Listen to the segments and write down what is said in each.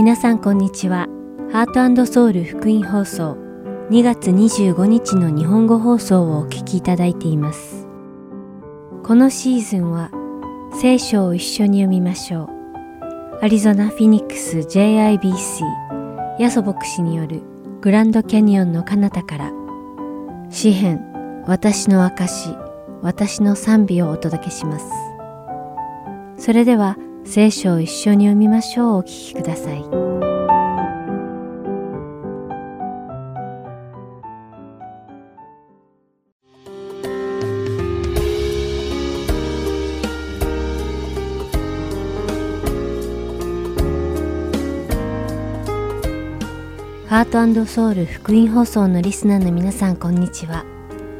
皆さんこんにちは。ハートソウル福音放送2月25日の日本語放送をお聞きいただいています。このシーズンは聖書を一緒に読みましょう。アリゾナ・フィニックス JIBC ヤソ牧師によるグランドキャニオンの彼方から詩編私の証私の賛美をお届けします。それでは聖書を一緒に読みましょうお聞きください。ハートソウル福音放送のリスナーの皆さんこんにちは。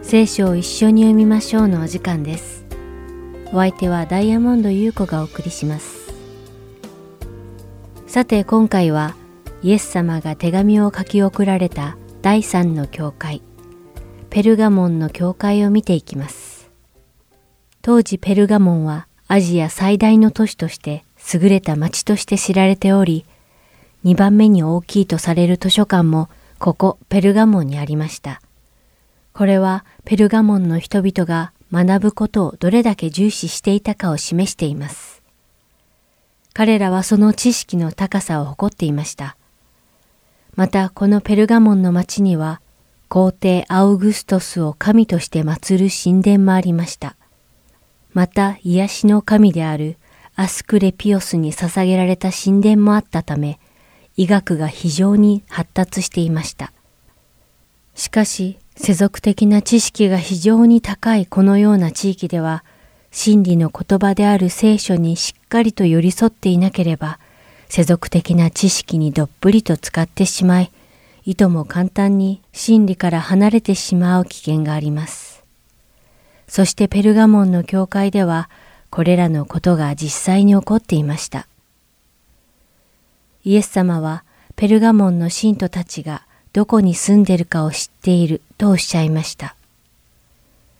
聖書を一緒に読みましょうのお時間です。お相手はダイヤモンド優子がお送りします。さて今回はイエス様が手紙を書き送られた第三の教会、ペルガモンの教会を見ていきます。当時ペルガモンはアジア最大の都市として優れた町として知られており、2番目に大きいとされる図書館もここペルガモンにありました。これはペルガモンの人々が学ぶことをどれだけ重視していたかを示しています。彼らはその知識の高さを誇っていました。またこのペルガモンの町には皇帝アウグストスを神として祀る神殿もありました。また癒しの神であるアスクレピオスに捧げられた神殿もあったため、医学が非常に発達していました。しかし、世俗的な知識が非常に高いこのような地域では、真理の言葉である聖書にしっかりと寄り添っていなければ、世俗的な知識にどっぷりと使ってしまい、いとも簡単に真理から離れてしまう危険があります。そしてペルガモンの教会では、これらのことが実際に起こっていました。イエス様はペルガモンの信徒たちがどこに住んでるかを知っているとおっしゃいました。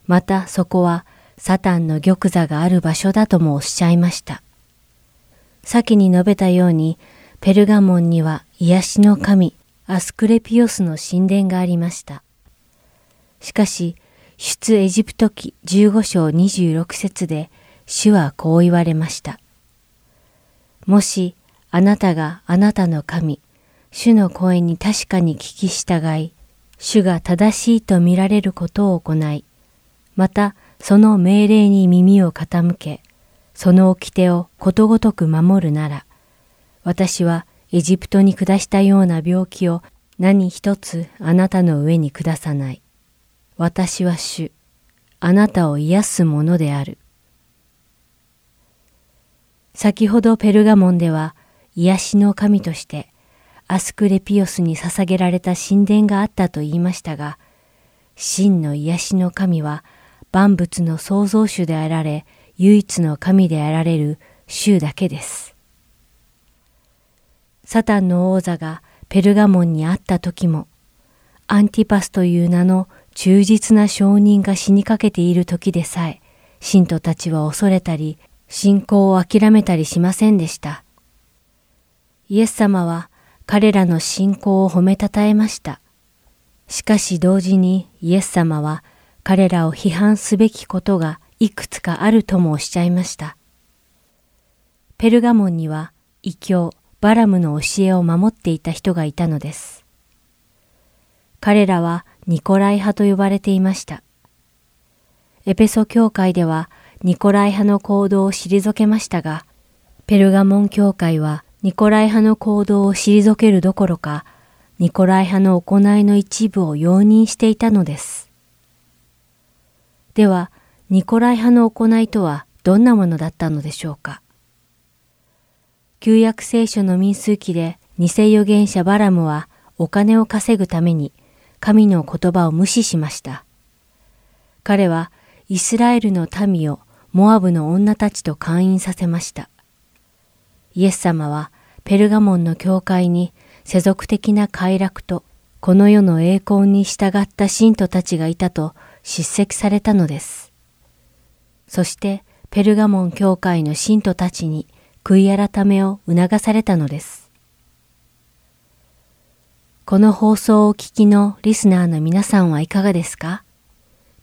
またそこはサタンの玉座がある場所だともおっしゃいました。先に述べたようにペルガモンには癒しの神アスクレピオスの神殿がありました。しかし出エジプト記15章26節で主はこう言われました。もしあなたがあなたの神、主の声に確かに聞き従い、主が正しいと見られることを行い、またその命令に耳を傾け、その掟をことごとく守るなら、私はエジプトに下したような病気を何一つあなたの上に下さない。私は主、あなたを癒すものである。先ほどペルガモンでは、癒しの神としてアスクレピオスに捧げられた神殿があったと言いましたが、真の癒しの神は万物の創造主であられ、唯一の神であられる主だけです。サタンの王座がペルガモンにあった時も、アンティパスという名の忠実な証人が死にかけている時でさえ、信徒たちは恐れたり、信仰を諦めたりしませんでした。イエス様は彼らの信仰を褒めたたえました。しかし同時にイエス様は彼らを批判すべきことがいくつかあるともおっしゃいました。ペルガモンには異教バラムの教えを守っていた人がいたのです。彼らはニコライ派と呼ばれていました。エペソ教会ではニコライ派の行動を退けましたが、ペルガモン教会はニコライ派の行動を退けるどころか、ニコライ派の行いの一部を容認していたのです。では、ニコライ派の行いとはどんなものだったのでしょうか。旧約聖書の民数記で偽預言者バラムはお金を稼ぐために神の言葉を無視しました。彼はイスラエルの民をモアブの女たちと勧誘させました。イエス様はペルガモンの教会に世俗的な快楽とこの世の栄光に従った信徒たちがいたと叱責されたのです。そしてペルガモン教会の信徒たちに悔い改めを促されたのです。この放送をお聞きのリスナーの皆さんはいかがですか？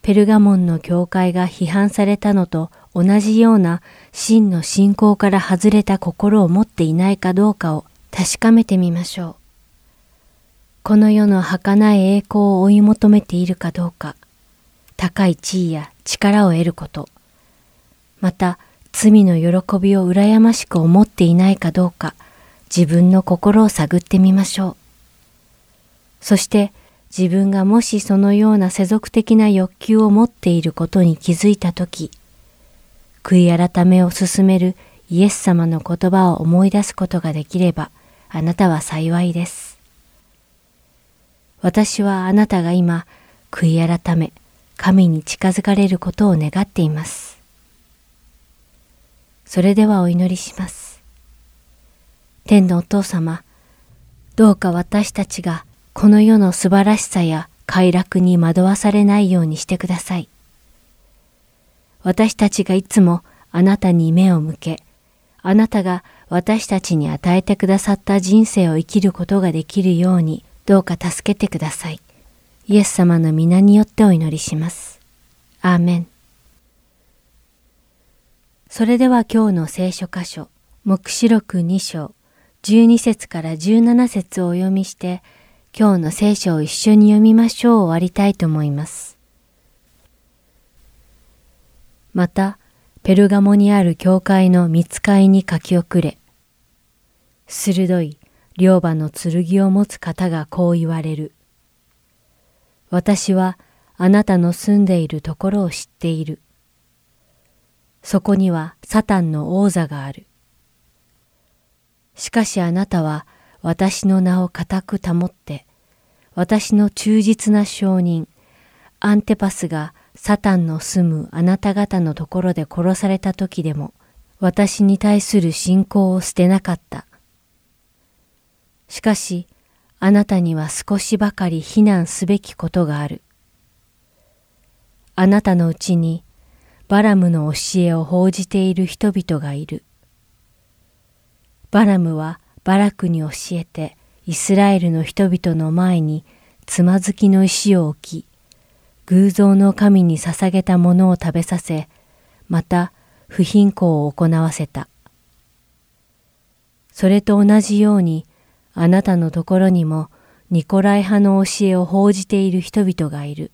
ペルガモンの教会が批判されたのと同じような真の信仰から外れた心を持っていないかどうかを確かめてみましょう。この世の儚い栄光を追い求めているかどうか、高い地位や力を得ること、また罪の喜びを羨ましく思っていないかどうか、自分の心を探ってみましょう。そして自分がもしそのような世俗的な欲求を持っていることに気づいたとき、悔い改めを進めるイエス様の言葉を思い出すことができれば、あなたは幸いです。私はあなたが今、悔い改め、神に近づかれることを願っています。それではお祈りします。天のお父様、どうか私たちがこの世の素晴らしさや快楽に惑わされないようにしてください。私たちがいつもあなたに目を向け、あなたが私たちに与えてくださった人生を生きることができるようにどうか助けてください。イエス様の皆によってお祈りします。アーメン。それでは今日の聖書箇所、目視録2章、12節から17節をお読みして、今日の聖書を一緒に読みましょう終わりたいと思います。また、ペルガモにある教会の見つかいに書き遅れ、鋭い両刃の剣を持つ方がこう言われる。私はあなたの住んでいるところを知っている。そこにはサタンの王座がある。しかしあなたは私の名を固く保って、私の忠実な証人、アンテパスがサタンの住むあなた方のところで殺された時でも、私に対する信仰を捨てなかった。しかし、あなたには少しばかり非難すべきことがある。あなたのうちにバラムの教えを報じている人々がいる。バラムはバラクに教えて、イスラエルの人々の前につまずきの石を置き、偶像の神に捧げたものを食べさせ、また不貧困を行わせた。それと同じように、あなたのところにもニコライ派の教えを報じている人々がいる。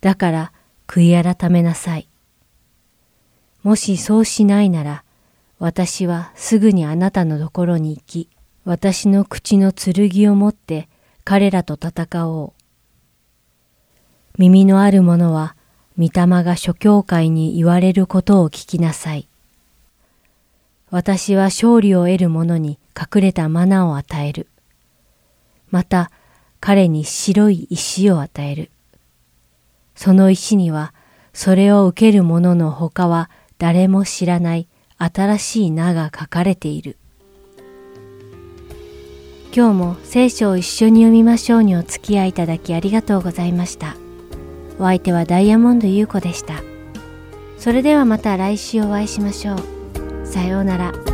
だから悔い改めなさい。もしそうしないなら、私はすぐにあなたのところに行き、私の口の剣を持って彼らと戦おう。耳のある者は、御霊が諸教会に言われることを聞きなさい。私は勝利を得る者に隠れたマナを与える。また、彼に白い石を与える。その石には、それを受ける者の他は誰も知らない新しい名が書かれている。今日も聖書を一緒に読みましょうにお付き合いいただきありがとうございました。お相手はダイヤモンド優子でした。それではまた来週お会いしましょう。さようなら。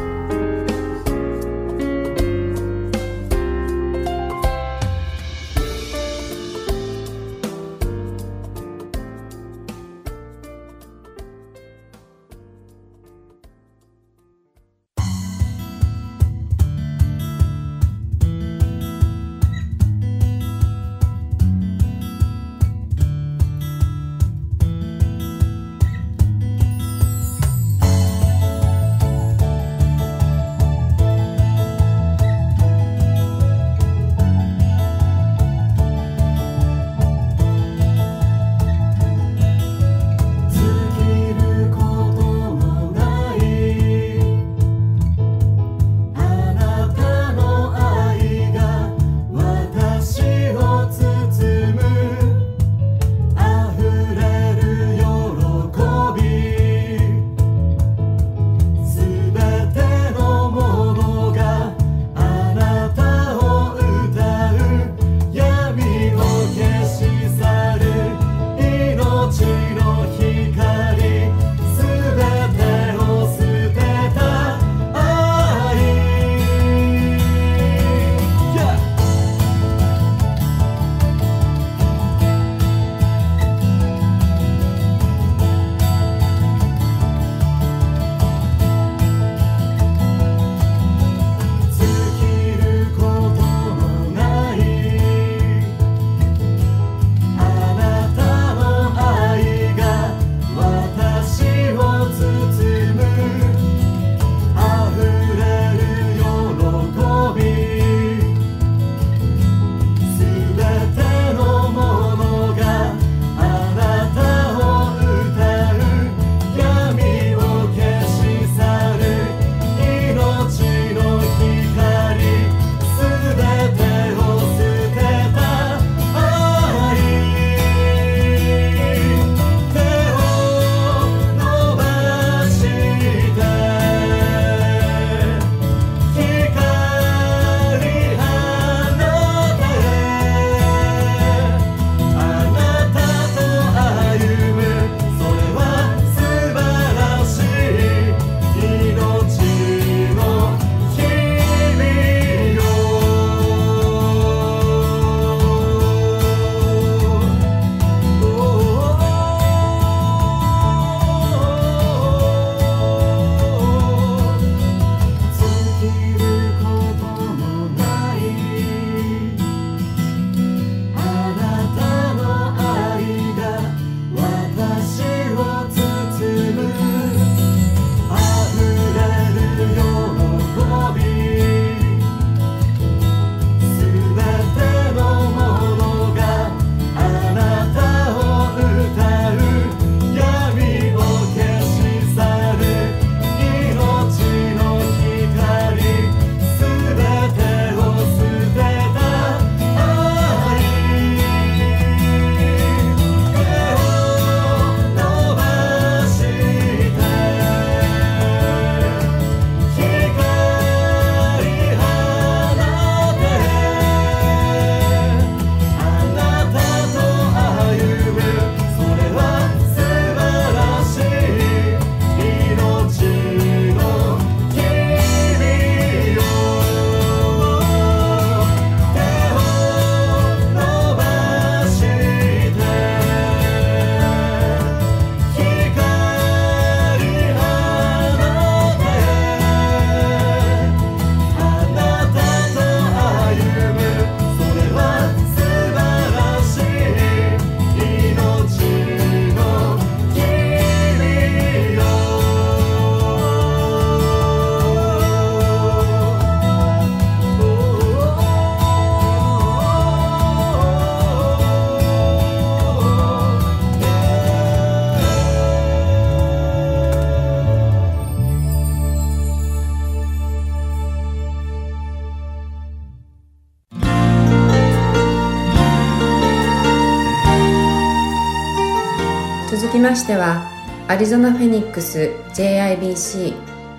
ましてはアリゾナ・フェニックス JIBC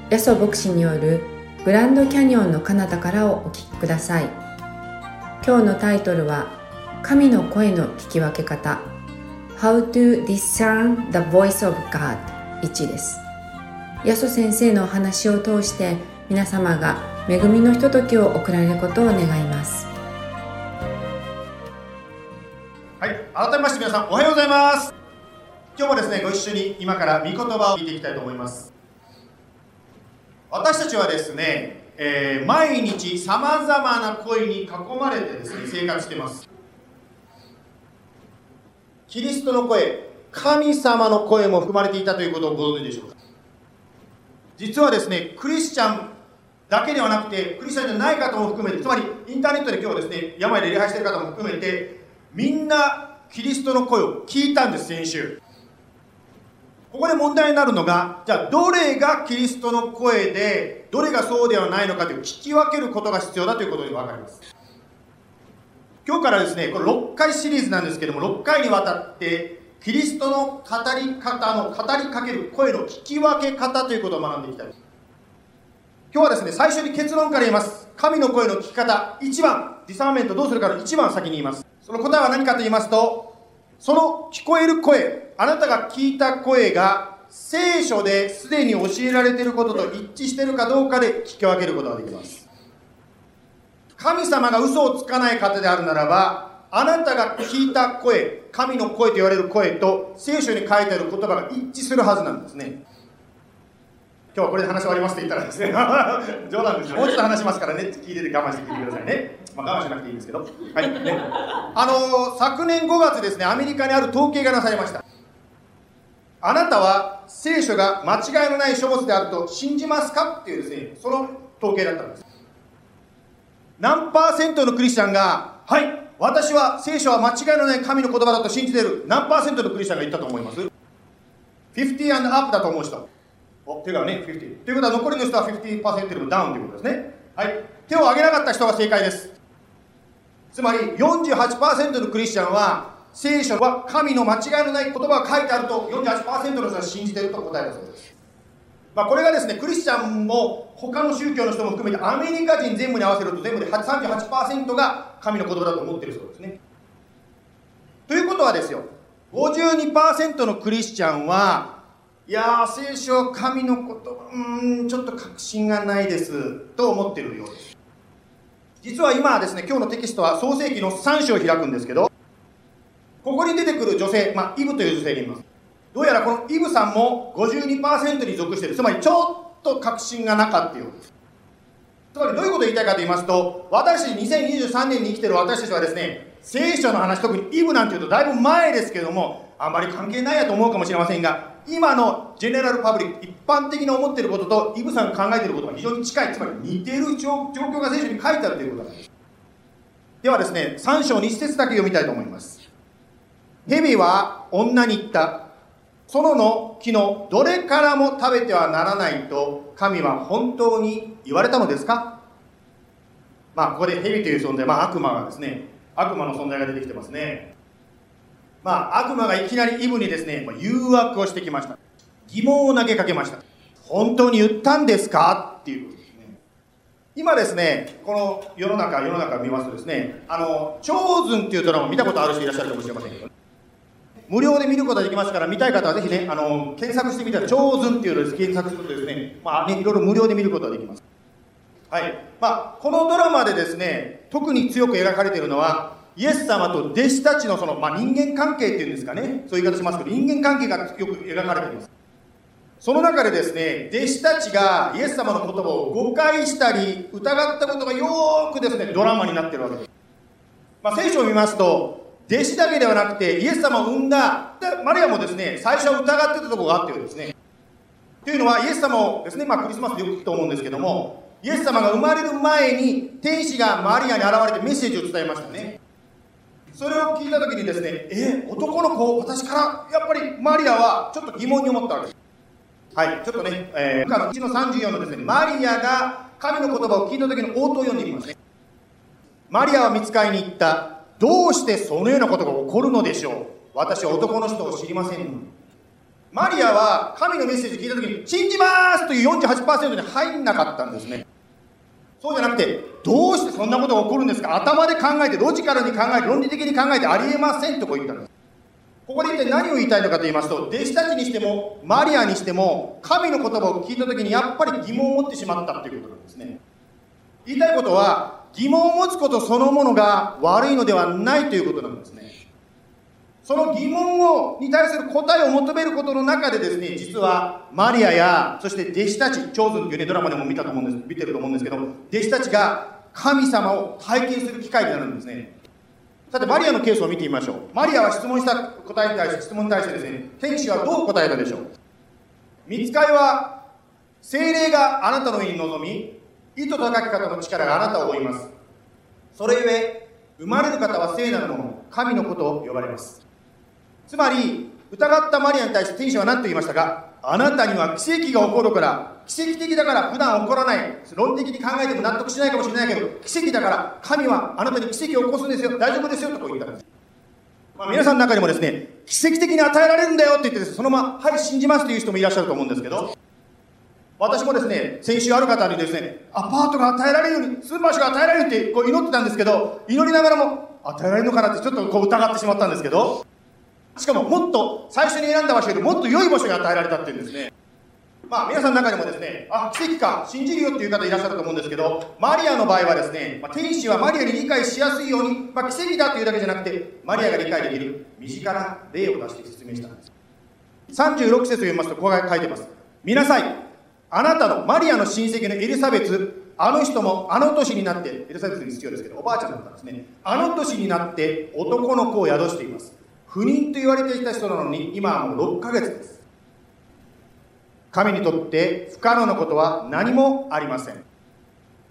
ヤソ牧師によるグランドキャニオンの彼方からをお聞きください。今日のタイトルは神の声の聞き分け方。How to discern the voice of God 1です。ヤソ先生のお話を通して皆様が恵みのひとときを送られることを願います。はい改めまして皆さんおはようございます。今日もですねご一緒に今から御言葉を聞いていきたいと思います。私たちはですね、えー、毎日さまざまな声に囲まれてですね生活しています。キリストの声神様の声も含まれていたということをご存知でしょうか？実はですねクリスチャンだけではなくてクリスチャンじゃない方も含めてつまりインターネットで今日ですね病で礼拝している方も含めてみんなキリストの声を聞いたんです先週。ここで問題になるのがじゃあどれがキリストの声でどれがそうではないのかという聞き分けることが必要だということが分かります。今日からですねこれ6回シリーズなんですけども6回にわたってキリストの語り方の語りかける声の聞き分け方ということを学んでいきたいです。今日はですね最初に結論から言います。神の声の聞き方1番。ディサーメントどうするかの1番先に言います。その答えは何かと言いますとその聞こえる声あなたが聞いた声が聖書ですでに教えられていることと一致しているかどうかで聞き分けることができます。神様が嘘をつかない方であるならばあなたが聞いた声神の声と言われる声と聖書に書いてある言葉が一致するはずなんですね。今日はこれで話終わりますって言ったらですね 冗談ですよもうちょっと話しますからね。聞いてて我慢して聞いてくださいね、まあ、我慢しなくていいんですけどはいねあの、昨年5月ですねアメリカにある統計がなされましたあなたは聖書が間違いのない書物であると信じますかっていうですねその統計だったんです何パーセントのクリスチャンがはい私は聖書は間違いのない神の言葉だと信じている何パーセントのクリスチャンが言ったと思います ?50 アンドアップだと思う人お手がね、50。ということは残りの人は50%よりもダウンということですね。はい。手を挙げなかった人が正解です。つまり48%のクリスチャンは聖書は神の間違いのない言葉が書いてあると48%の人は信じていると答えたそうです。まあ、これがですね、クリスチャンも他の宗教の人も含めてアメリカ人全部に合わせると全部で38%が神の言葉だと思っているそうですね。ということはですよ、52%のクリスチャンはいやー、聖書は神のこと、うん、ちょっと確信がないですと思っているようです。実は今はですね、今日のテキストは創世記の3章を開くんですけど、ここに出てくる女性、まあ、イブという女性がいます。どうやらこのイブさんも52%に属している。つまりちょっと確信がなかったようです。つまりどういうことを言いたいかと言いますと、私2023年に生きている私たちはですね、聖書の話、特にイブなんていうとだいぶ前ですけども、あんまり関係ないやと思うかもしれませんが、今のジェネラルパブリック、一般的に思っていることと、イブさんが考えていることが非常に近い、つまり似ている状況が聖書に書いてあるということなんです。ではですね、3章2節だけ読みたいと思います。蛇は女に言った。園の木のどれからも食べてはならないと神は本当に言われたのですか？まあここで蛇という存在、まあ悪魔がですね、悪魔の存在が出てきてますね。まあ悪魔がいきなりイブにですね、誘惑をしてきました。疑問を投げかけました。本当に言ったんですか？っていうことですね。今ですね、この世の中、世の中を見ますとですね、あの、チョーズンっていうドラマ見たことある人いらっしゃるかもしれませんけど、無料で見ることができますから、見たい方はぜひね、あの、検索してみたら、チョーズンっていうのを検索するとですね、まあね、いろいろ無料で見ることができます。はい。まあ、このドラマでですね、特に強く描かれているのは、イエス様と弟子たちのその、まあ、人間関係っていうんですかね、そういう言い方しますけど、人間関係がよく描かれています。その中でですね、弟子たちがイエス様の言葉を誤解したり、疑ったことがよーくですね、ドラマになってるわけです。まあ、聖書を見ますと、弟子だけではなくて、イエス様を産んだ、マリアもですね、最初は疑ってたところがあったようですね。というのは、イエス様をですね、まあクリスマスでよく聞くと思うんですけども、イエス様が生まれる前に、天使がマリアに現れてメッセージを伝えましたね。それを聞いた時にですね、え、男の子、私から、やっぱりマリアはちょっと疑問に思ったわけです。はい、ちょっとね、えー、の1の34のですね、マリアが神の言葉を聞いた時の応答を読んでみますね。マリアは見つかりに行った。どうしてそのようなことが起こるのでしょう私は男の人を知りませんマリアは神のメッセージを聞いた時に、信じますという48%に入んなかったんですね。そうじゃなくて、どうしてそんなことが起こるんですか？頭で考えて、ロジカルに考えて、論理的に考えてありえませんとこう言ったんです。ここで一体何を言いたいのかと言いますと、弟子たちにしても、マリアにしても、神の言葉を聞いた時にやっぱり疑問を持ってしまったということなんですね。言いたいことは、疑問を持つことそのものが悪いのではないということなんですね。その疑問をに対する答えを求めることの中でですね、実はマリアや、そして弟子たち、長ズというね、ドラマでも見たと思うんです、見てると思うんですけど、弟子たちが神様を体験する機会になるんですね。さて、マリアのケースを見てみましょう。マリアは質問した答えに対して、質問に対してですね、天使はどう答えたでしょう？見つかりは、精霊があなたの上に臨み、意図高き方の力があなたを追います。それゆえ、生まれる方は聖なるもの、神のことを呼ばれます。つまり、疑ったマリアに対して天使は何と言いましたか？あなたには奇跡が起こるから、奇跡的だから普段起こらない。論的に考えても納得しないかもしれないけど、奇跡だから神はあなたに奇跡を起こすんですよ。大丈夫ですよ。とこう言ったんです。まあ、皆さんの中にもですね、奇跡的に与えられるんだよって言ってです、ね、そのまま、はい、信じますという人もいらっしゃると思うんですけど、私もですね、先週ある方にですね、アパートが与えられるように、スーパーシが与えられるってこう祈ってたんですけど、祈りながらも、与えられるのかなってちょっとこう疑ってしまったんですけど、しかももっと最初に選んだ場所よりもっと良い場所が与えられたっていうんですね。まあ皆さんの中にもですね、あ、奇跡か、信じるよっていう方いらっしゃると思うんですけど、マリアの場合はですね、まあ、天使はマリアに理解しやすいように、まあ、奇跡だというだけじゃなくて、マリアが理解できる身近な例を出して説明したんです。36節を読みますと、ここが書いてます。見なさい。あなたのマリアの親戚のエリザベツ、あの人もあの年になって、エリザベツに必要ですけど、おばあちゃんだったんですね。あの年になって男の子を宿しています。不妊と言われていた人なのに今はもう6ヶ月です。神にとって不可能なことは何もありません。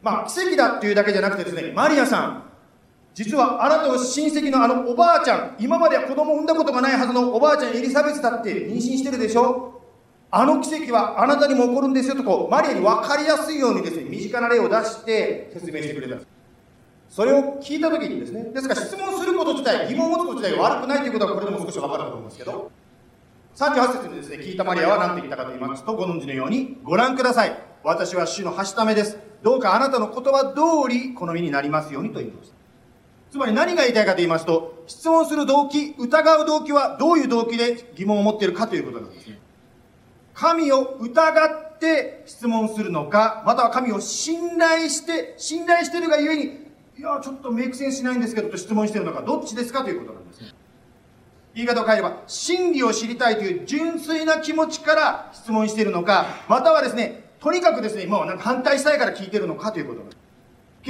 まあ奇跡だっていうだけじゃなくてですねマリアさん実はあなたの親戚のあのおばあちゃん今までは子供を産んだことがないはずのおばあちゃんエリザベスだって妊娠してるでしょ？あの奇跡はあなたにも起こるんですよとこうマリアに分かりやすいようにですね身近な例を出して説明してくれたんです。それを聞いたときにですね、ですから質問すること自体、疑問を持つこと自体が悪くないということはこれでも少し分かると思うんですけど、38節にですね、聞いたマリアは何て言ったかと言いますと、ご存知のように、ご覧ください。私は主のはしためです。どうかあなたの言葉通り、好みになりますようにと言いました。つまり何が言いたいかと言いますと、質問する動機、疑う動機はどういう動機で疑問を持っているかということなんですね。神を疑って質問するのか、または神を信頼して、信頼しているがゆえにいや、ちょっとメイクセンしないんですけどと質問してるのか、どっちですかということなんですね。言い方を変えれば、真理を知りたいという純粋な気持ちから質問しているのか、またはですね、とにかくですね、もうなんか反対したいから聞いてるのかということなんで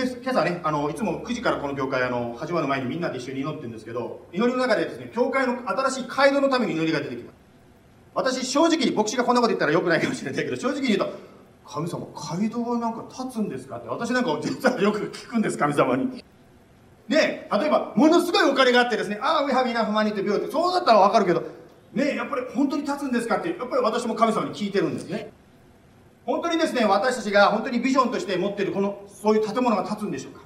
す。今朝ね、あの、いつも9時からこの教会、あの、始まる前にみんなで一緒に祈ってるんですけど、祈りの中でですね、教会の新しい街道のために祈りが出てきます。私、正直に牧師がこんなこと言ったらよくないかもしれないけど、正直に言うと、神様、街道はなんか立つんですかって、私なんか実はよく聞くんです、神様に。で、例えば、ものすごいお金があってですね、ああ、we have enough money to build って、そうだったらわかるけど、ねやっぱり本当に立つんですかって、やっぱり私も神様に聞いてるんですね。本当にですね、私たちが本当にビジョンとして持ってるこの、そういう建物が立つんでしょうか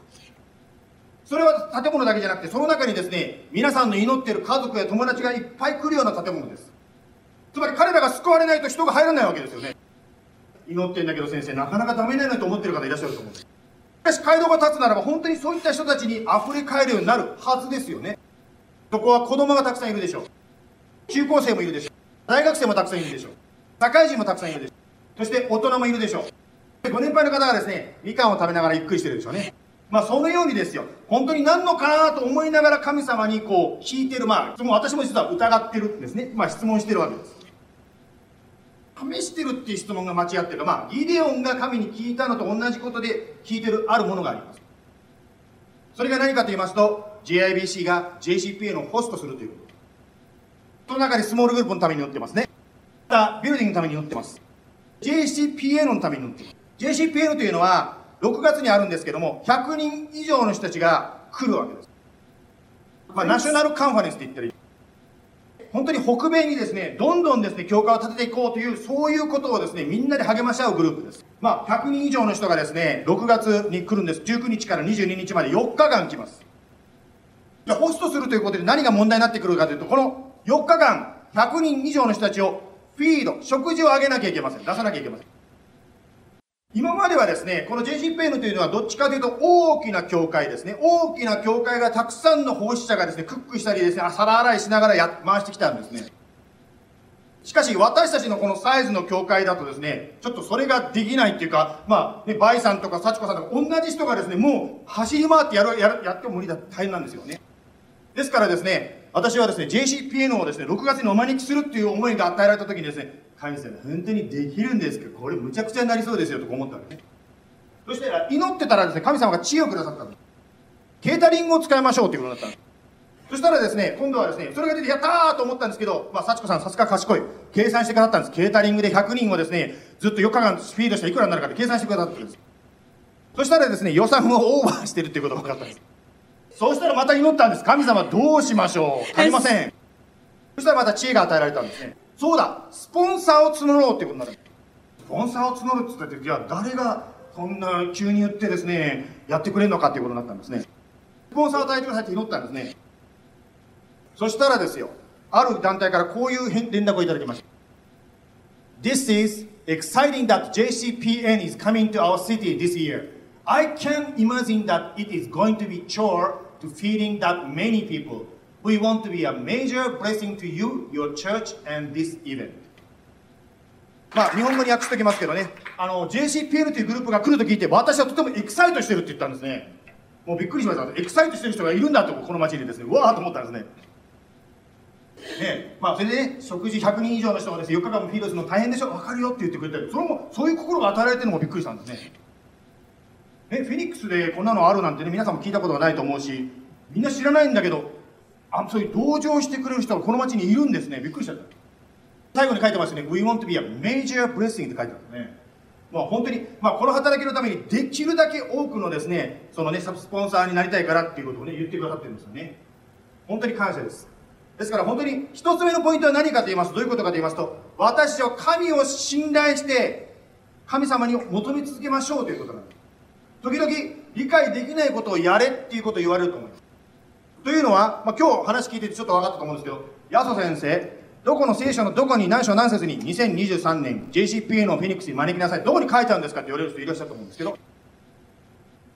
それは建物だけじゃなくて、その中にですね、皆さんの祈ってる家族や友達がいっぱい来るような建物です。つまり彼らが救われないと人が入らないわけですよね。祈ってんだけど先生、なかなかダメだなと思ってる方いらっしゃると思うんです。しかし街道が立つならば本当にそういった人たちに溢れ返るようになるはずですよね。そこは子供がたくさんいるでしょう。中高生もいるでしょう。大学生もたくさんいるでしょう。社会人もたくさんいるでしょう。そして大人もいるでしょう。ご年配の方がですね、みかんを食べながらゆっくりしてるでしょうね。まあそのようにですよ、本当に何のかなと思いながら神様にこう聞いてる、まあ、私も実は疑ってるんですね。まあ質問してるわけです。試してるっていう質問が間違ってるまあ、ギデオンが神に聞いたのと同じことで聞いてるあるものがあります。それが何かと言いますと、JIBC が JCPA のホストするということ。その中にスモールグループのために乗ってますね。また、ビルディングのために乗ってます。JCPA のために乗ってます。JCPA というのは、6月にあるんですけども、100人以上の人たちが来るわけです。まあ、ナショナルカンファレンスって言ったらいい。本当に北米にですね、どんどんですね、教会を立てていこうという、そういうことをですね、みんなで励まし合うグループです。まあ、100人以上の人がですね、6月に来るんです。19日から22日まで4日間来ます。じゃホストするということで何が問題になってくるかというと、この4日間、100人以上の人たちをフィード、食事をあげなきゃいけません。出さなきゃいけません。今まではですね、この JCPN というのはどっちかというと大きな教会ですね。大きな教会がたくさんの奉仕者がですね、クックしたりですね、皿洗いしながらや回してきたんですね。しかし私たちのこのサイズの教会だとですね、ちょっとそれができないっていうか、まあ、ね、バイさんとか幸子さんとか同じ人がですね、もう走り回ってやる、やる、やっても無理だ、大変なんですよね。ですからですね、私はですね、JCPN をですね、6月にお招きするっていう思いが与えられた時にですね、神様、本当にできるんですけど、これむちゃくちゃになりそうですよと思ったわけね。そして祈ってたらですね、神様が知恵をくださったんです。ケータリングを使いましょうということになったんです。そしたらですね、今度はですね、それが出てやったーと思ったんですけど、まあ、幸子さんさすが賢い。計算してくださったんです。ケータリングで100人をですね、ずっと4日間フィードしたらいくらになるかって計算してくださったんです。そしたらですね、予算をオーバーしてるっていうことが分かったんです。そうしたらまた祈ったんです。神様どうしましょう？足りません。そしたらまた知恵が与えられたんですね。そうだ、スポンサーを募ろうってことになる。スポンサーを募るって言ったって、じゃあ誰がそんな急に言ってですね、やってくれるのかっていうことになったんですね。スポンサーを与えてくださいって祈ったんですね。そしたらですよ、ある団体からこういう連絡をいただきました。This is exciting that JCPN is coming to our city this year. I can imagine that it is going to be chore to feeding that many people. We want to be a major blessing to you, your church, and this event. まあ、日本語に訳しておきますけどね、あの、JCPN というグループが来ると聞いて、私はとてもエキサイトしてるって言ったんですね。もうびっくりしました。エキサイトしてる人がいるんだと、この街にですね、うわーと思ったんですね。ねまあ、それでね、食事100人以上の人がですね、4日間もフィードするの大変でしょ分かるよって言ってくれて、それも、そういう心が与えられてるのもびっくりしたんですね。ね、フェニックスでこんなのあるなんてね、皆さんも聞いたことがないと思うし、みんな知らないんだけど、あそういう同情してくれる人がこの街にいるんですね。びっくりしちゃった。最後に書いてますね。We want to be a major blessing って書いてあるんですね。まあ本当に、まあこの働きのためにできるだけ多くのですね、そのねサ、スポンサーになりたいからっていうことをね、言ってくださってるんですよね。本当に感謝です。ですから本当に一つ目のポイントは何かと言いますと、どういうことかと言いますと、私は神を信頼して、神様に求め続けましょうということなんです。時々理解できないことをやれっていうことを言われると思います。というのは、まあ、今日話聞いててちょっと分かったと思うんですけど、ヤソ先生、どこの聖書のどこに何章何節に2023年 JCPA のフェニックスに招きなさい。どこに書いてあるんですかって言われる人いらっしゃると思うんですけど、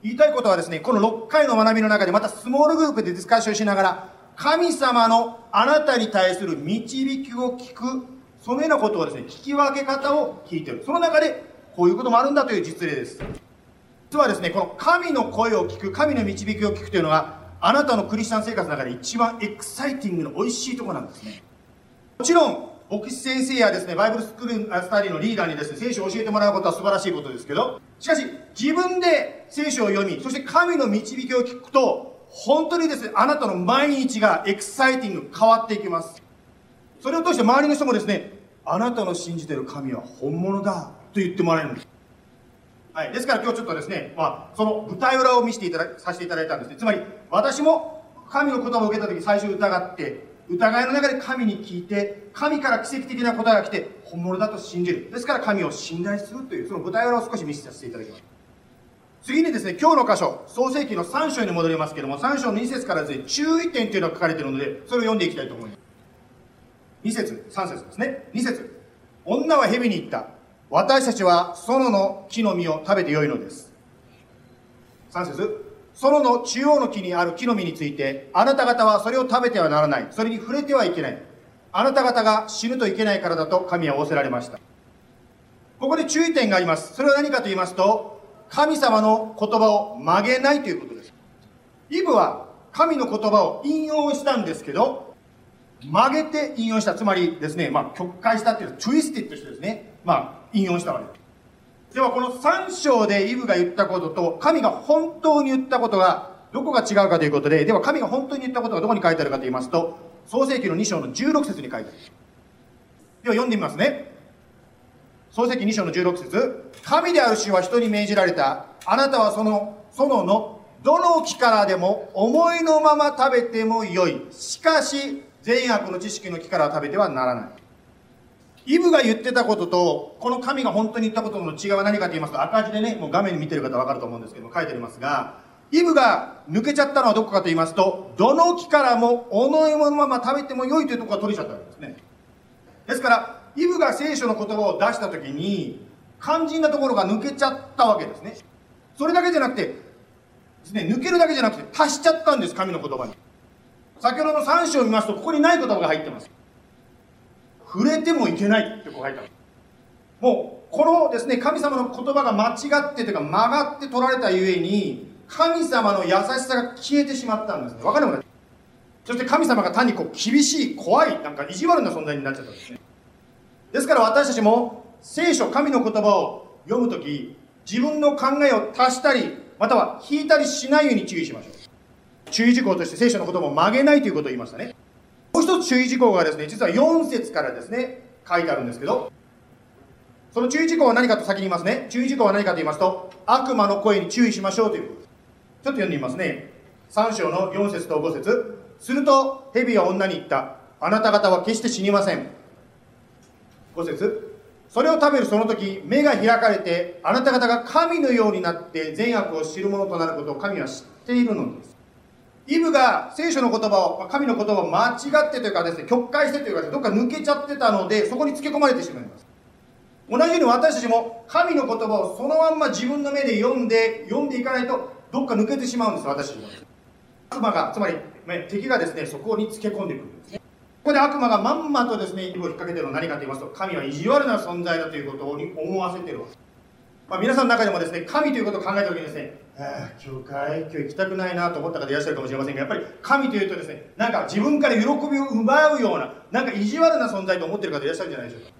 言いたいことはですね、この6回の学びの中でまたスモールグループでディスカッションしながら、神様のあなたに対する導きを聞く、そのようなことをですね、聞き分け方を聞いてる。その中で、こういうこともあるんだという実例です。実はですね、この神の声を聞く、神の導きを聞くというのが、あなたのクリスチャン生活の中で一番 exciting の美味しいとこなんですね。もちろん、牧師先生やですね、 Bible school study のリーダーにですね、聖書を教えてもらうことは素晴らしいことですけど、しかし、自分で聖書を読み、そして神の導きを聞くと、本当にですね、あなたの毎日がエクサイティング変わっていきます。それを通して周りの人もですね、あなたの信じてる神は本物だと言ってもらえるんです。はい、ですから今日ちょっとですね、まあ、その舞台裏を見せていたださせていただいたんですね。つまり、私も神の言葉を受けた時最初疑って、疑いの中で神に聞いて、神から奇跡的な答えが来て、本物だと信じる。ですから神を信頼するという、その舞台裏を少し見せさせていただきます。次にですね、今日の箇所、創世記の3章に戻りますけども、3章の2節からですね、注意点というのが書かれているので、それを読んでいきたいと思います。2節、3節ですね。2節女は蛇に言った。私たちは園の木の実を食べてよいのです。3節園の中央の木にある木の実について、あなた方はそれを食べてはならない。それに触れてはいけない。あなた方が死ぬといけないからだと神は仰せられました。ここで注意点があります。それは何かと言いますと、神様の言葉を曲げないということです。イブは神の言葉を引用したんですけど、曲げて引用した。つまりですね、まあ、曲解したっていう、ツイスティッドしてですね、まあ、引用したわけです。ではこの3章でイブが言ったことと、神が本当に言ったことが、どこが違うかということで、では神が本当に言ったことがどこに書いてあるかと言いますと、創世記の2章の16節に書いてある。では読んでみますね。創世記2章の16節神である主は人に命じられた。あなたはその園のどの木からでも思いのまま食べてもよい。しかし、善悪の知識の木から食べてはならない。イブが言ってたことと、この神が本当に言ったことの違いは何かと言いますと、赤字でね、もう画面に見てる方わかると思うんですけど書いてありますが、イブが抜けちゃったのはどこかと言いますと、どの木からも、おのいものまま食べても良いというところが取れちゃったわけですね。ですから、イブが聖書の言葉を出した時に肝心なところが抜けちゃったわけですね。それだけじゃなくてですね抜けるだけじゃなくて足しちゃったんです神の言葉に。先ほどの3章を見ますとここにない言葉が入ってます。触れてもいけないってこう書いてある。もうこのですね神様の言葉が間違ってというか曲がって取られたゆえに神様の優しさが消えてしまったんですね。分かるもないそして神様が単にこう厳しい怖いなんか意地悪な存在になっちゃったんですね。ですから私たちも聖書神の言葉を読むとき自分の考えを足したりまたは引いたりしないように注意しましょう。注意事項として聖書の言葉を曲げないということを言いましたね。もう一つ注意事項がですね実は4節からですね書いてあるんですけどその注意事項は何かと先に言いますね。注意事項は何かと言いますと悪魔の声に注意しましょうということ。ですちょっと読んでみますね。3章の4節と5節。すると蛇は女に言った。あなた方は決して死にません。5節。それを食べるその時目が開かれてあなた方が神のようになって善悪を知るものとなることを神は知っているのです。イブが聖書の言葉を神の言葉を間違ってというかですね曲解してというかどっか抜けちゃってたのでそこにつけ込まれてしまいます。同じように私たちも神の言葉をそのまんま自分の目で読んで読んでいかないとどっか抜けてしまうんです私たちも悪魔がつまり敵がですねそこにつけ込んでくるんです。ねここで悪魔がまんまとですね、イブを引っ掛けてるのは何かと言いますと、神は意地悪な存在だということに思わせてるわけ。です。まあ、皆さんの中でもですね、神ということを考えたときにですね、ああ、教会、今日行きたくないなと思った方いらっしゃるかもしれませんが、やっぱり神というとですね、なんか自分から喜びを奪うような、なんか意地悪な存在と思ってる方いらっしゃるんじゃないでしょうか。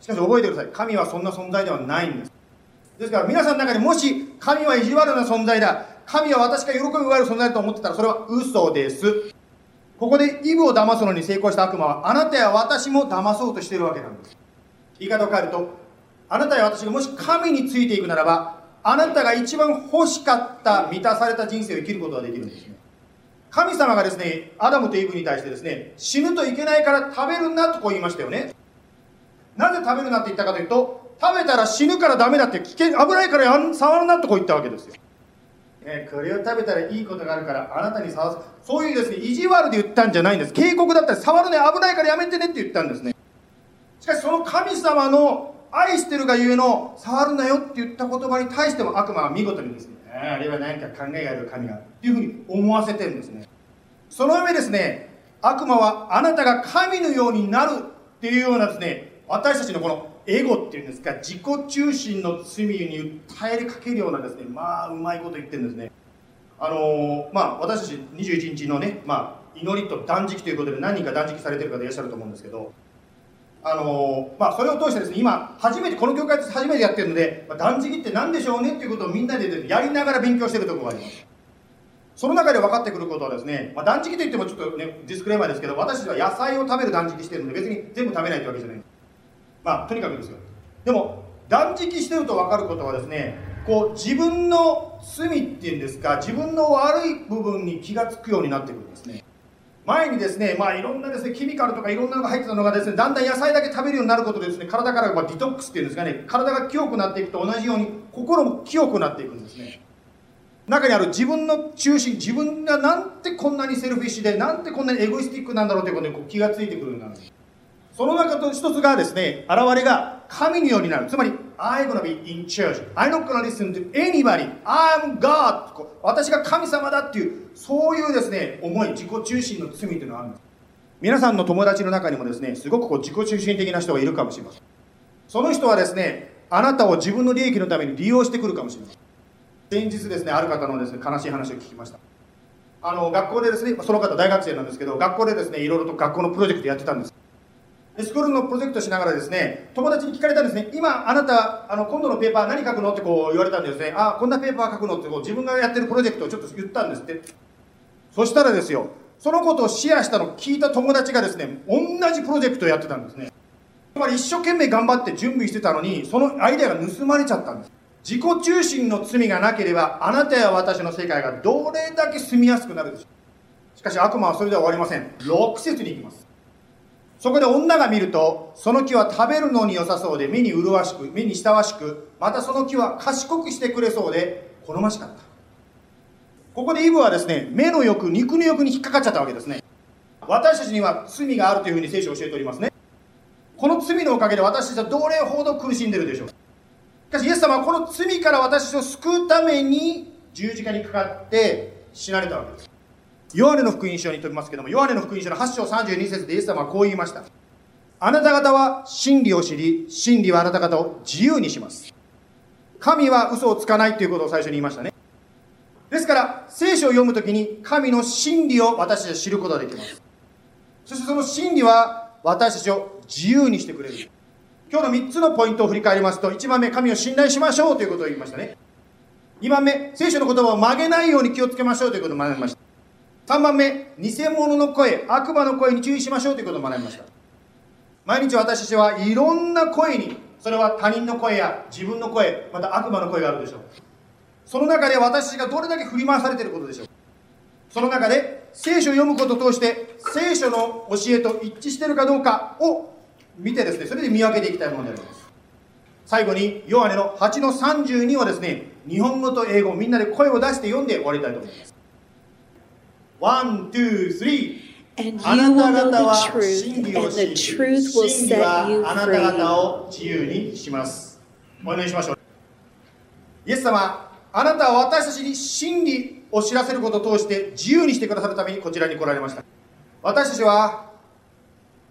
しかし覚えてください。神はそんな存在ではないんです。ですから皆さんの中でもし神は意地悪な存在だ、神は私が喜びを奪える存在だと思ってたらそれは嘘です。ここでイブを騙すのに成功した悪魔はあなたや私も騙そうとしているわけなんです言い方を変えるとあなたや私がもし神についていくならばあなたが一番欲しかった満たされた人生を生きることができるんですね。神様がですねアダムとイブに対してですね死ぬといけないから食べるなとこう言いましたよね。なぜ食べるなって言ったかというと食べたら死ぬからダメだって危険危ないから触るなとこう言ったわけですよ。ね、これを食べたらいいことがあるからあなたに触すそういうですね意地悪で言ったんじゃないんです。警告だったら触るね危ないからやめてねって言ったんですね。しかしその神様の愛してるがゆえの触るなよって言った言葉に対しても悪魔は見事にですねあれは何か考えがある神がっていうふうに思わせてるんですね。その上ですね悪魔はあなたが神のようになるっていうようなですね私たちのこのエゴっていうんですか自己中心の罪に訴えかけるようなですねまあうまいこと言ってるんですね。あのー、まあ私たち21日のね、まあ、祈りと断食ということで何人か断食されてる方いらっしゃると思うんですけどあの、まあそれを通してですね今初めてこの教会初めてやってるので、まあ、断食って何でしょうねっていうことをみんなでやりながら勉強してるところがあります。その中で分かってくることはですね、まあ、断食といってもちょっとねディスクレーマーですけど私たちは野菜を食べる断食してるので別に全部食べないってわけじゃない。まあとにかくですよ。でも断食してると分かることはですねこう自分の罪っていうんですか自分の悪い部分に気が付くようになってくるんですね。前にですねまあいろんなですねケミカルとかいろんなのが入ってたのがですねだんだん野菜だけ食べるようになることでですね体からまあディトックスっていうんですかね体が清くなっていくと同じように心も清くなっていくんですね。中にある自分の中心自分がなんてこんなにセルフィッシュでなんてこんなにエゴイスティックなんだろうということにこう気が付いてくるようになるんです。その中と一つがですね、現れが神のようになる。つまり、I'm gonna be in church. I'm not gonna listen to anybody. I'm God. 私が神様だっていう、そういうですね、思い、自己中心の罪というのがあるんです。皆さんの友達の中にもですね、すごくこう自己中心的な人がいるかもしれません。その人はですね、あなたを自分の利益のために利用してくるかもしれません。先日ですね、ある方のですね、悲しい話を聞きました。あの、学校でですね、その方大学生なんですけど、学校でですね、いろいろと学校のプロジェクトやってたんです。スクールのプロジェクトしながらですね、友達に聞かれたんですね、今あなた、あの今度のペーパー何書くのってこう言われたんですね、あ、こんなペーパー書くのってこう自分がやってるプロジェクトをちょっと言ったんですって。そしたらですよ、そのことをシェアしたのを聞いた友達がですね、同じプロジェクトをやってたんですね。つまり一生懸命頑張って準備してたのに、そのアイデアが盗まれちゃったんです。自己中心の罪がなければ、あなたや私の世界がどれだけ住みやすくなるでしょう。しかし悪魔はそれでは終わりません。6節に行きます。そこで女が見ると、その木は食べるのに良さそうで、目に麗しく、目に親しく、またその木は賢くしてくれそうで、好ましかった。ここでイブはですね、目の欲、肉の欲に引っかかっちゃったわけですね。私たちには罪があるというふうに聖書を教えておりますね。この罪のおかげで私たちはどれほど苦しんでるでしょうしかしイエス様はこの罪から私を救うために十字架にかかって死なれたわけですヨハネの福音書に飛びますけどもヨハネの福音書の8章32節でイエス様はこう言いました。あなた方は真理を知り真理はあなた方を自由にします。神は嘘をつかないということを最初に言いましたね。ですから聖書を読むときに神の真理を私たちは知ることができます。そしてその真理は私たちを自由にしてくれる。今日の3つのポイントを振り返りますと1番目神を信頼しましょうということを言いましたね。2番目聖書の言葉を曲げないように気をつけましょうということを学びました。3番目偽物の声悪魔の声に注意しましょうということを学びました。毎日私たちはいろんな声にそれは他人の声や自分の声また悪魔の声があるでしょう。その中で私がどれだけ振り回されていることでしょう。その中で聖書を読むことを通して聖書の教えと一致しているかどうかを見てですねそれで見分けていきたいものであります。最後にヨハネの8の32をですね日本語と英語みんなで声を出して読んで終わりたいと思います。 One, two, three あな will た方は真理を知り And you will know the truth, and the truth will set you free. お祈りしましょうイエス様あなたは私たちに真理を知らせることを通して自由にしてくださるためにこちらに来られました私たちは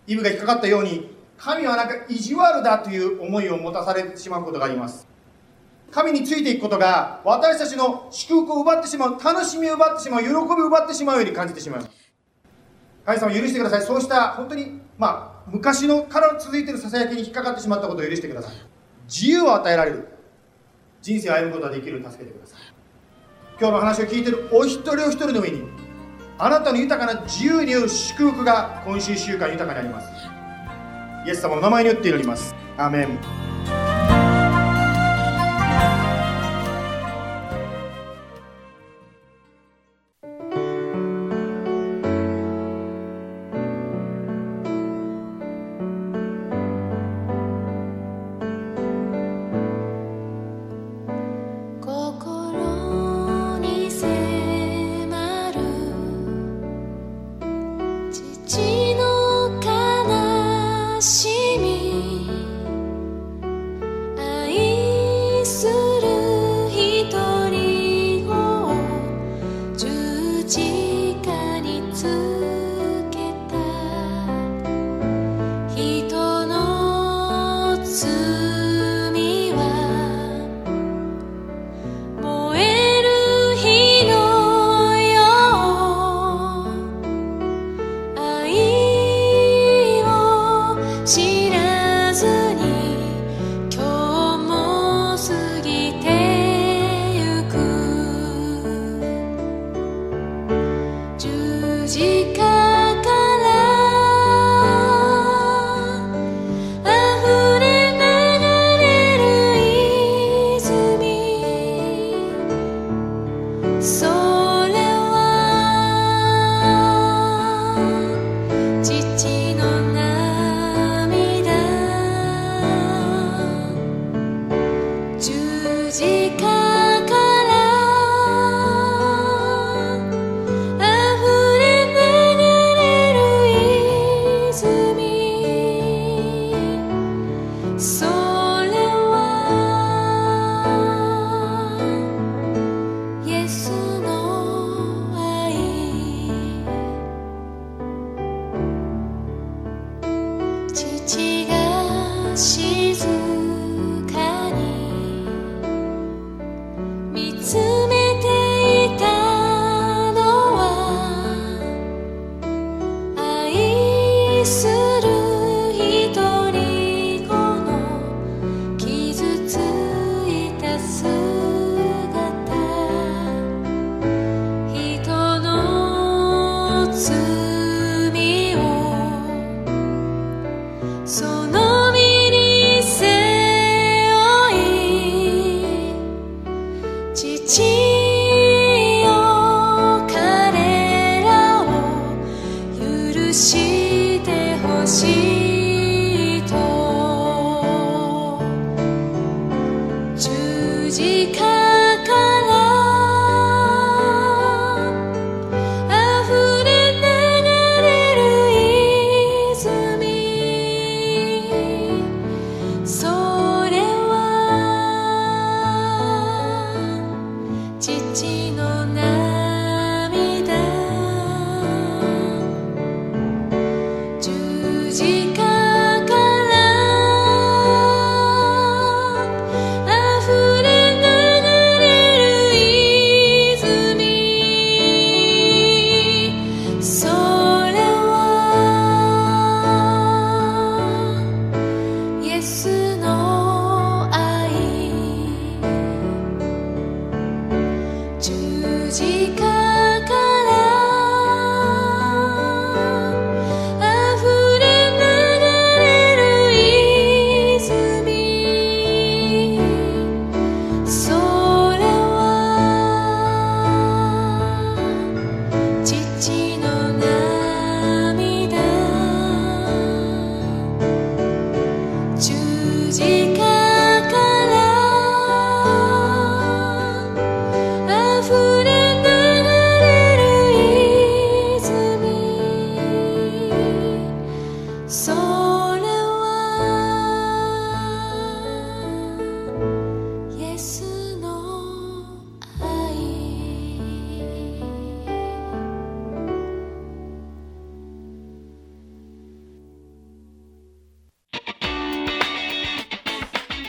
イブが引っかかったように神はなんか意地悪だという思いを持たされてしまうことがあります神についていくことが私たちの祝福を奪ってしまう楽しみを奪ってしまう喜びを奪ってしまうように感じてしまいます神様許してください。そうした本当にまあ昔のから続いているささやきに引っかかってしまったことを許してください。自由を与えられる。人生を歩むことができる助けてください。今日の話を聞いているお一人お一人の上にあなたの豊かな自由による祝福が今週1週間豊かにあります。イエス様の名前によって祈ります。アーメン。し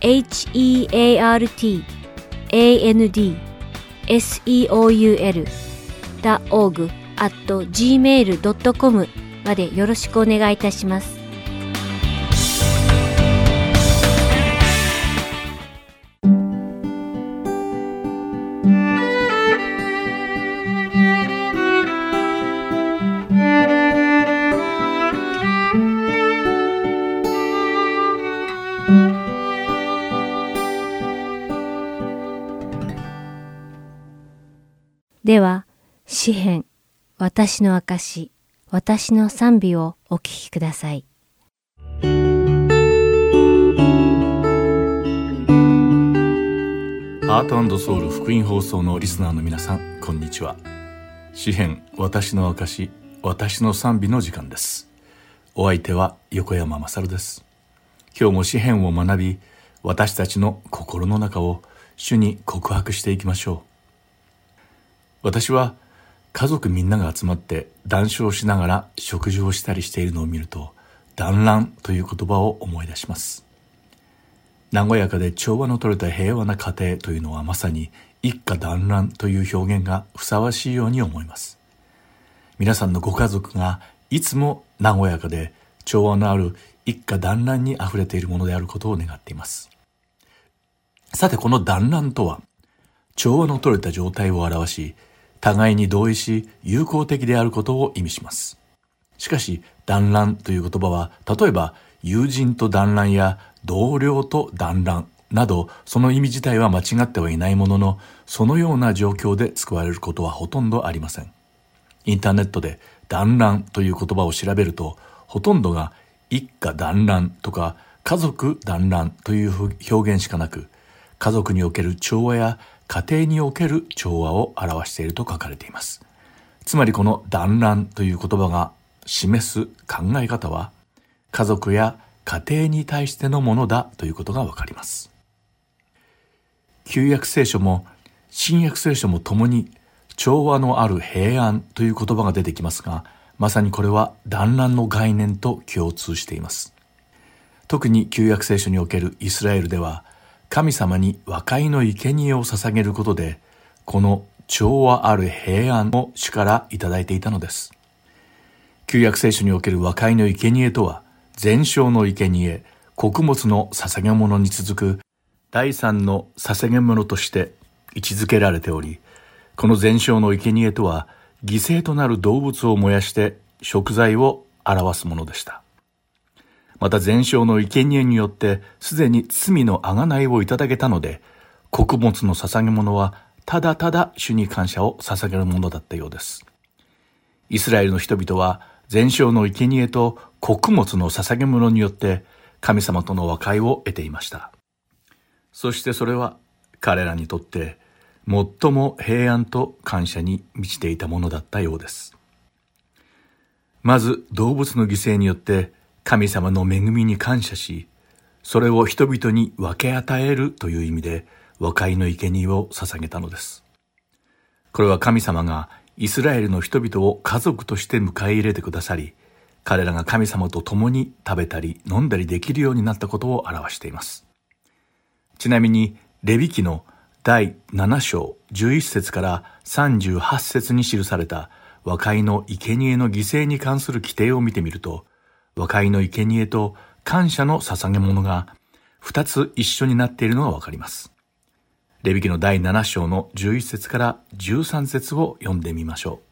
heartandseoul.org at gmail.com までよろしくお願いいたします。詩編、私の証、私の賛美をお聴きください。ハートソウル福音放送のリスナーの皆さん、こんにちは。詩編、私の証、私の賛美の時間です。お相手は横山まさるです。今日も詩編を学び、私たちの心の中を主に告白していきましょう。私は家族みんなが集まって談笑しながら食事をしたりしているのを見ると、団らんという言葉を思い出します。和やかで調和の取れた平和な家庭というのはまさに一家団らんという表現がふさわしいように思います。皆さんのご家族がいつも和やかで調和のある一家団らんに溢れているものであることを願っています。さてこの団らんとは、調和の取れた状態を表し、互いに同意し友好的であることを意味します。しかし、団らんという言葉は、例えば、友人と団らんや同僚と団らんなど、その意味自体は間違ってはいないものの、そのような状況で使われることはほとんどありません。インターネットで団らんという言葉を調べると、ほとんどが一家団らんとか家族団らんという表現しかなく、家族における調和や家庭における調和を表していると書かれています。つまりこの団らんという言葉が示す考え方は、家族や家庭に対してのものだということがわかります。旧約聖書も新約聖書も共に調和のある平安という言葉が出てきますが、まさにこれは団らんの概念と共通しています。特に旧約聖書におけるイスラエルでは、神様に和解の生贄を捧げることで、この調和ある平安を主からいただいていたのです。旧約聖書における和解の生贄とは、全焼の生贄、穀物の捧げ物に続く第三の捧げ物として位置づけられており、この全焼の生贄とは、犠牲となる動物を燃やして食材を表すものでした。また全焼の生贄によってすでに罪の贖いをいただけたので、穀物の捧げ物はただただ主に感謝を捧げるものだったようです。イスラエルの人々は全焼の生贄と穀物の捧げ物によって神様との和解を得ていました。そしてそれは彼らにとって最も平安と感謝に満ちていたものだったようです。まず動物の犠牲によって神様の恵みに感謝し、それを人々に分け与えるという意味で和解の生贄を捧げたのです。これは神様がイスラエルの人々を家族として迎え入れてくださり、彼らが神様と共に食べたり飲んだりできるようになったことを表しています。ちなみに、レビ記の第7章11節から38節に記された和解の生贄の犠牲に関する規定を見てみると、和解の生贄と感謝の捧げ物が二つ一緒になっているのがわかります。レビ記の第7章の11節から13節を読んでみましょう。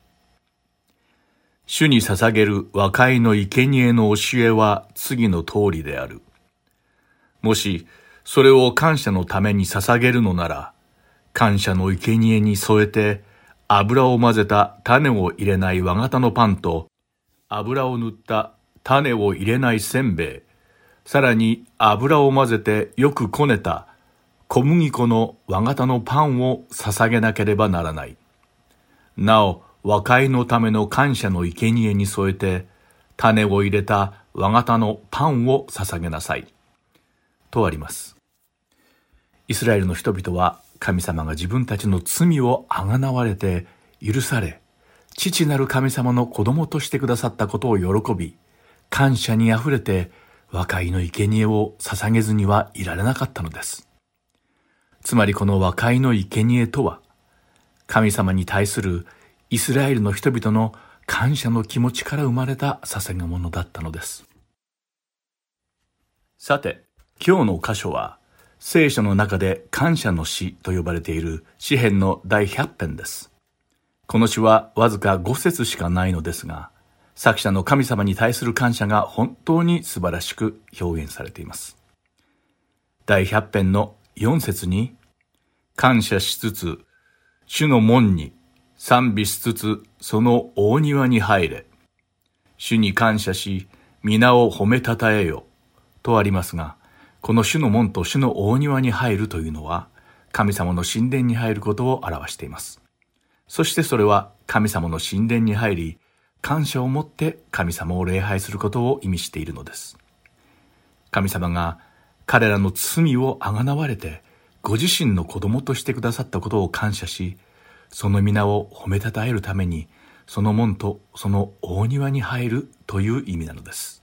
主に捧げる和解の生贄の教えは次の通りである。もし、それを感謝のために捧げるのなら、感謝の生贄に添えて、油を混ぜた種を入れない和型のパンと、油を塗った種を入れないせんべい、さらに油を混ぜてよくこねた小麦粉の和型のパンを捧げなければならない。なお、和解のための感謝の生贄に添えて、種を入れた和型のパンを捧げなさい。とあります。イスラエルの人々は神様が自分たちの罪をあがなわれて許され、父なる神様の子供としてくださったことを喜び、感謝にあふれて和解の生贄を捧げずにはいられなかったのです。つまりこの和解の生贄とは、神様に対するイスラエルの人々の感謝の気持ちから生まれた捧げ物だったのです。さて、今日の箇所は、聖書の中で感謝の詩と呼ばれている詩篇の第100編です。この詩はわずか5節しかないのですが、作者の神様に対する感謝が本当に素晴らしく表現されています。第100編の4節に、感謝しつつ、主の門に賛美しつつ、その大庭に入れ。主に感謝し、皆を褒めたたえよ。とありますが、この主の門と主の大庭に入るというのは、神様の神殿に入ることを表しています。そしてそれは神様の神殿に入り、感謝を持って神様を礼拝することを意味しているのです。神様が彼らの罪をあがなわれて、ご自身の子供としてくださったことを感謝し、その皆を褒めたたえるために、その門とその大庭に入るという意味なのです。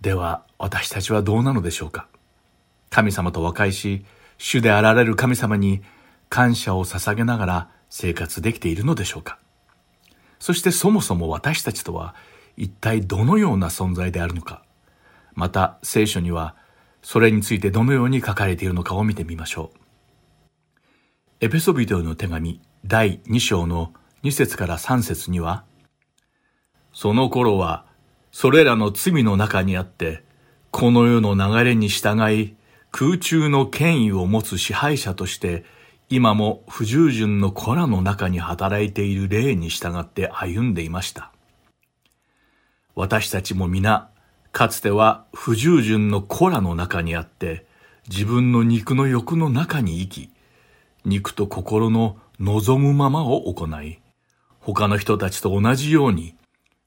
では、私たちはどうなのでしょうか？神様と和解し、主であられる神様に感謝を捧げながら生活できているのでしょうか？そしてそもそも私たちとは一体どのような存在であるのかまた聖書にはそれについてどのように書かれているのかを見てみましょう。エペソビトへの手紙第2章の2節から3節には、その頃はそれらの罪の中にあって、この世の流れに従い、空中の権威を持つ支配者として、今も不従順の子らの中に働いている霊に従って歩んでいました。私たちも皆、かつては不従順の子らの中にあって、自分の肉の欲の中に生き、肉と心の望むままを行い、他の人たちと同じように、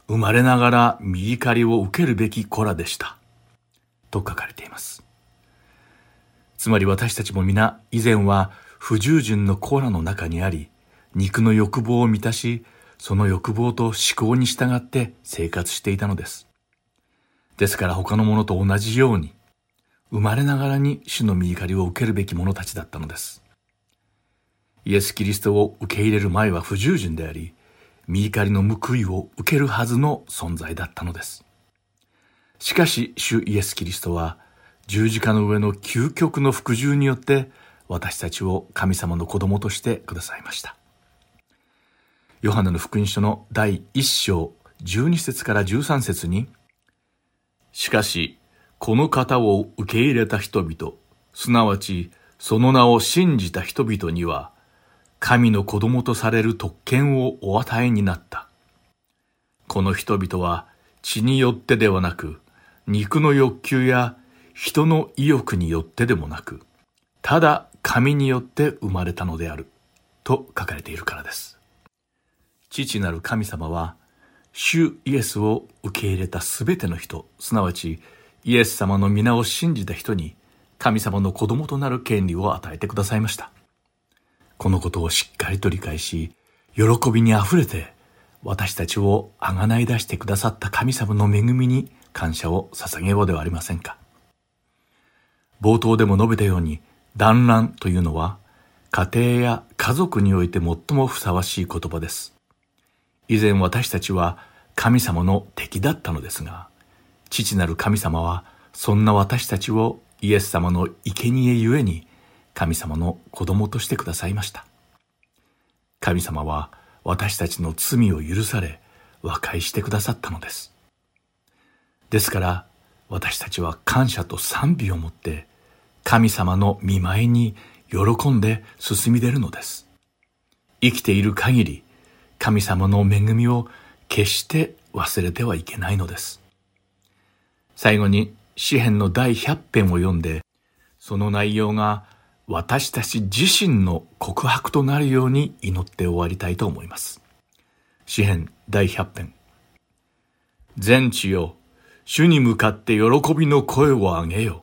生まれながら右狩りを受けるべき子らでした。と書かれています。つまり私たちも皆以前は不従順の子らの中にあり、肉の欲望を満たし、その欲望と思考に従って生活していたのです。ですから他の者と同じように、生まれながらに主の右狩りを受けるべき者たちだったのです。イエス・キリストを受け入れる前は不従順であり、見怒りの報いを受けるはずの存在だったのです。しかし、主イエス・キリストは、十字架の上の究極の服従によって、私たちを神様の子供としてくださいました。ヨハネの福音書の第1章12節から13節に、しかし、この方を受け入れた人々、すなわち、その名を信じた人々には、神の子供とされる特権をお与えになった。この人々は血によってではなく、肉の欲求や人の意欲によってでもなく、ただ神によって生まれたのである、と書かれているからです。父なる神様は、主イエスを受け入れたすべての人、すなわちイエス様の皆を信じた人に、神様の子供となる権利を与えてくださいました。このことをしっかりと理解し、喜びに溢れて、私たちをあがない出してくださった神様の恵みに感謝を捧げようではありませんか。冒頭でも述べたように、団らんというのは、家庭や家族において最もふさわしい言葉です。以前私たちは神様の敵だったのですが、父なる神様はそんな私たちをイエス様の生贄ゆえに神様の子供としてくださいました。神様は私たちの罪を許され、和解してくださったのです。ですから、私たちは感謝と賛美を持って、神様の見舞いに喜んで進み出るのです。生きている限り、神様の恵みを決して忘れてはいけないのです。最後に、詩篇の第100編を読んで、その内容が私たち自身の告白となるように祈って終わりたいと思います。詩編第100編。全地よ、主に向かって喜びの声を上げよ。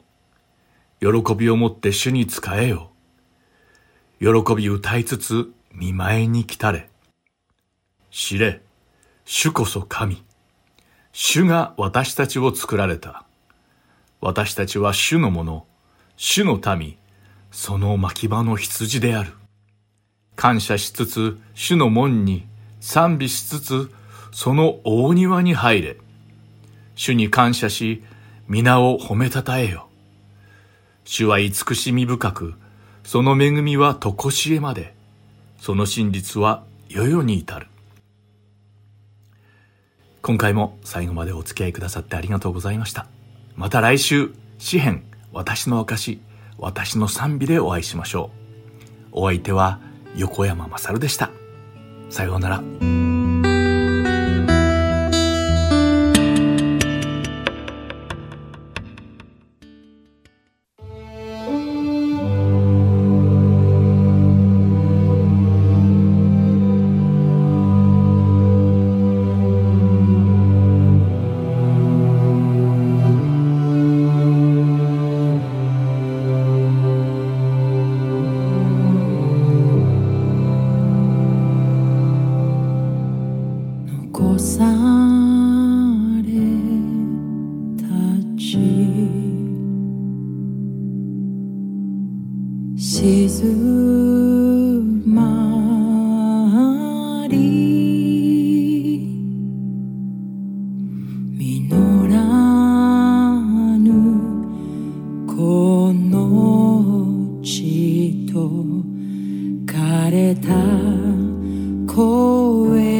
喜びをもって主に仕えよ。喜び歌いつつ見舞いに来たれ。知れ、主こそ神。主が私たちを作られた。私たちは主のもの、主の民、その牧場の羊である。感謝しつつ、主の門に賛美しつつ、その大庭に入れ。主に感謝し、皆を褒めたたえよ。主は慈しみ深く、その恵みはとこしえまで、その真実は世々に至る。今回も最後までお付き合いくださってありがとうございました。また来週、詩編、私の証、私の賛美でお会いしましょう。お相手は横山まさるでした。さようなら。声